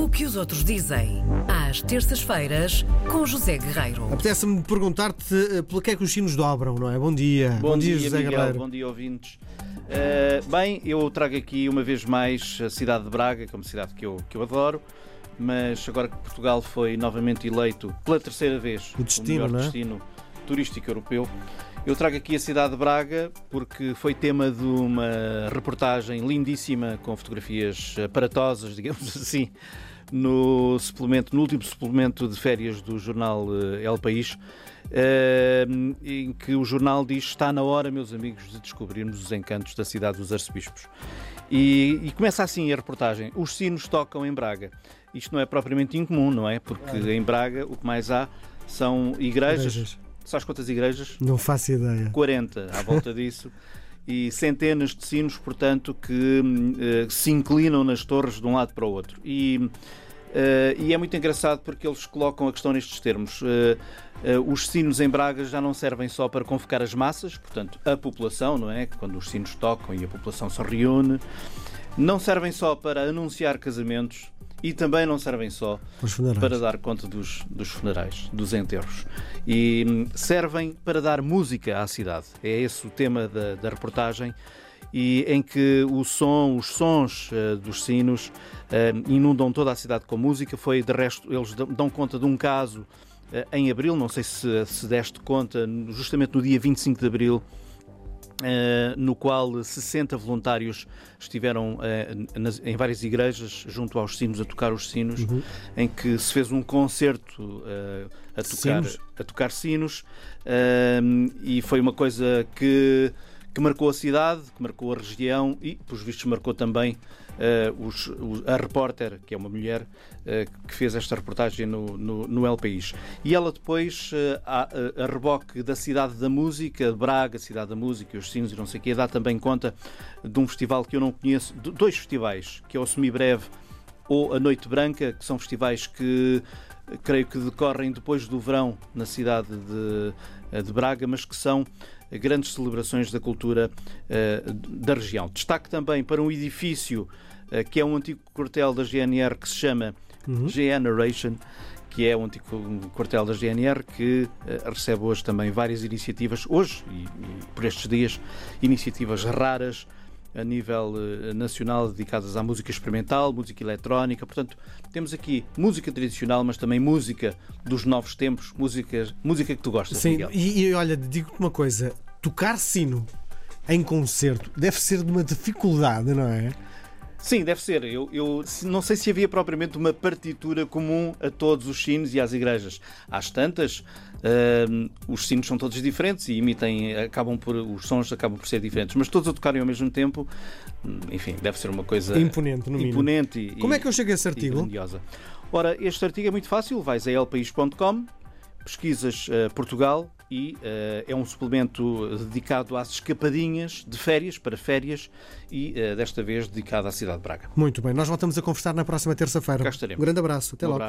O que os outros dizem, às terças-feiras, com José Guerreiro. Apetece-me perguntar-te uh, pelo que é que os sinos dobram, não é? Bom dia. Bom, dia, José Miguel. Guerreiro. Bom dia, ouvintes. Uh, bem, eu trago aqui uma vez mais a cidade de Braga, que é uma cidade que eu, que eu adoro, mas agora que Portugal foi novamente eleito pela terceira vez O destino, melhor não é? destino turístico europeu, eu trago aqui a cidade de Braga porque foi tema de uma reportagem lindíssima com fotografias aparatosas, digamos assim, no suplemento, no último suplemento de férias do jornal eh, El País, eh, em que o jornal diz está na hora, meus amigos, de descobrirmos os encantos da cidade dos arcebispos. E, e começa assim a reportagem. Os sinos tocam em Braga. Isto não é propriamente incomum, não é? Porque em Braga o que mais há são igrejas. Igrejas. Sabes quantas igrejas? Não faço ideia. 40 à volta disso. E centenas de sinos, portanto, que eh, se inclinam nas torres de um lado para o outro. E, eh, e é muito engraçado porque eles colocam a questão nestes termos. Eh, os sinos em Braga já não servem só para convocar as massas, portanto, a população, não é? Quando os sinos tocam e a população se reúne. Não servem só para anunciar casamentos e também não servem só para dar conta dos, dos funerais, dos enterros. E hum, servem para dar música à cidade. É esse o tema da, da reportagem. E em que o som, os sons eh, dos sinos eh, inundam toda a cidade com música. Foi, de resto, eles dão- conta de um caso eh, em abril, não sei se, se deste conta, justamente no dia 25 de abril, eh, no qual 60 voluntários estiveram eh, nas- em várias igrejas junto aos sinos a tocar os sinos, Uhum. em que se fez um concerto eh, a, tocar, Sinos? a tocar sinos e foi uma coisa que, que marcou a cidade, que marcou a região e, pelos vistos, marcou também eh, os- os- a repórter, que é uma mulher, eh, que fez esta reportagem no, no, no El País. E ela depois, eh, a, a- reboque da Cidade da Música, de Braga, Cidade da Música, os sinos e não sei o quê, dá também conta de um festival que eu não conheço, de dois festivais, que é o Semibreve ou a Noite Branca, que são festivais que creio que decorrem depois do verão na cidade de, de Braga, mas que são grandes celebrações da cultura eh, da região. Destaque também para um edifício eh, que é um antigo quartel da GNR que se chama Uhum. Generation, que é um antigo quartel da GNR que eh, recebe hoje também várias iniciativas, hoje e, e por estes dias, iniciativas raras a nível eh, nacional dedicadas à música experimental, música eletrónica. Portanto, temos aqui música tradicional, mas também música dos novos tempos, música, música que tu gostas, Sim, Miguel. e, e olha, digo-te uma coisa: tocar sino em concerto deve ser de uma dificuldade, não é? Sim, deve ser. Eu, eu não sei se havia propriamente uma partitura comum a todos os sinos e às igrejas. Às tantas, hum, os sinos são todos diferentes e emitem, acabam por, os sons acabam por ser diferentes, mas todos a tocarem ao mesmo tempo, hum, enfim, deve ser uma coisa Imponente, no mínimo. imponente e, Como é que eu chego a esse artigo? grandiosa. Ora, este artigo é muito fácil, vais a elpaís.com, pesquisas eh, Portugal e eh, é um suplemento dedicado às escapadinhas de férias, para férias, e eh, desta vez dedicado à cidade de Braga. Muito bem, nós voltamos a conversar na próxima terça-feira. Um grande abraço, até Um logo. abraço.